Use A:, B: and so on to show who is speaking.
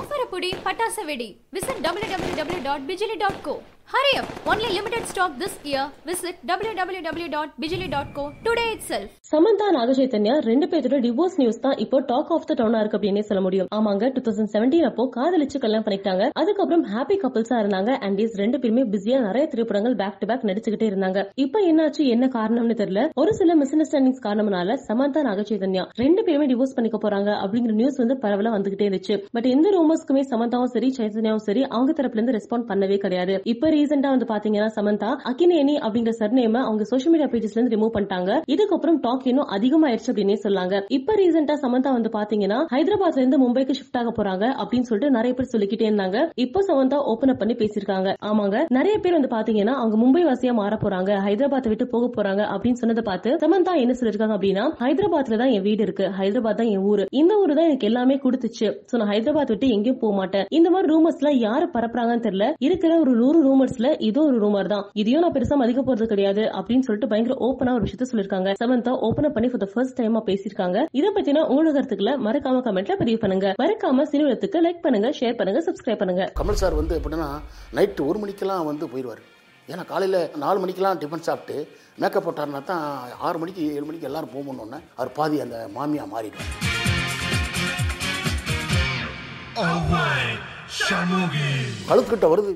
A: பரப்புடி பட்டாசு வெடி visit www.bijili.co hurry up. Only limited stock this year. Visit www.bijili.co today itself.
B: Samantha Nagachaitanya ரெண்டு பேரோட divorce news தான் இப்போ டாக் ஆஃப் த டவுனா இருக்கு அப்படின்னே சொல்ல முடியும். ஆமாங்க டூ தௌசண்ட் செவன்டீன் அப்போ காதலிச்சு கல்யாணம் பண்ணிட்டாங்க அதுக்கப்புறம் ஹாப்பி கப்பல்ஸா இருந்தாங்க. அண்ட் இஸ் ரெண்டு பேருமே பிஸியா நிறைய திரைப்படங்கள் பேக் டு பேக் நடிச்சுக்கிட்டே இருந்தாங்க. இப்போ என்னாச்சு என்ன காரணம்னு தெரியல. ஒரு சில மிஸ் அண்டர்ஸ்டாண்டிங்ஸ் காரணம்னால சமந்தா நாகச்சைதன்யா ரெண்டு பேருமே டிவோர்ஸ் பண்ணிக்க போறாங்க அப்படிங்கிற நியூஸ் வந்து பரவலா வந்துகிட்டே இருந்துச்சு. பட் எந்த ரூமர்ஸ்க்குமே சமந்தாவும் சரி சைத்தன்யாவும் சரி அவங்க தரப்புல இருந்து ரெஸ்பாண்ட் பண்ணவே கிடையாது. இப்ப ரீசெண்டா வந்து பாத்தீங்கன்னா சமந்தா அக்கினேனி அப்படிங்கிற சர்நேம அவங்க சோஷியல் மீடியா பேஜஸ்ல இருந்து ரிமூவ் பண்ணிட்டாங்க. இதுக்கப்புறம் டாக் இன்னும் அதிகமாயிருச்சு அப்படின்னு சொல்லாங்க. இப்ப ரீசெண்டா சமந்தா வந்து பாத்தீங்கன்னா ஹைதராபாத்ல இருந்து மும்பைக்கு ஷிஃப்ட் ஆக போறாங்க அப்படின்னு சொல்லிட்டு நிறைய பேர் சொல்லிக்கிட்டே இருந்தாங்க. இப்போ சமந்தா ஓபன் அப் பண்ணி பேசியிருக்காங்க. ஆமாங்க. நிறைய பேர் வந்து பாத்தீங்கன்னா அவங்க மும்பை வாசியா மாற போறாங்க. ஹைதராபாத் விட்டு போக போறாங்க அப்படின்னு சொன்னதை பார்த்து சமந்தா என்ன சொல்லிருக்காங்க அப்படின்னா ஹைதராபாத்ல தான் என் வீடு இருக்கு. ஹைதராபாத் தான் என் ஊரு. இந்த ஊரு தான் எனக்கு எல்லாமே கொடுத்துச்சு. சோ நான் ஹைதராபாத் விட்டு எங்கேயும் போக மாட்டேன். இந்த மாதிரி ரூமர்ஸ் எல்லாம் யாரு பரப்புறாங்கன்னு தெரியல. இருக்கிற ஒரு நூறு ரூமர்ஸ் ரூமர்ஸ்ல இது ஒரு ரூமர் தான். இதையும் நான் பெருசா மதிக்க போறது கிடையாது அப்படின்னு சொல்லிட்டு பயங்கர ஓப்பனா ஒரு விஷயத்த சொல்லிருக்காங்க. சமந்தா ஓபன் பண்ணி ஃபார் ஃபர்ஸ்ட் டைமா பேசியிருக்காங்க. இத பத்தினா உங்களோட கருத்துக்களை மறக்காம கமெண்ட்ல பதிவு பண்ணுங்க. மறக்காம சினிமத்துக்கு லைக் பண்ணுங்க ஷேர் பண்ணுங்க சப்ஸ்கிரைப் பண்ணுங்க.
C: கமல் சார் வந்து எப்படின்னா நைட்டு ஒரு மணிக்கெல்லாம் வந்து போயிடுவார் ஏன்னா காலையில் நாலு மணிக்கெல்லாம் டிஃபன் சாப்பிட்டு மேக்கப் போட்டாருன்னா தான் ஆறு மணிக்கு ஏழு மணிக்கு எல்லாரும் போகணுன்னே அவர் பாதி அந்த மாமியாக மாறிடும் கழுத்துக்கிட்ட வருது.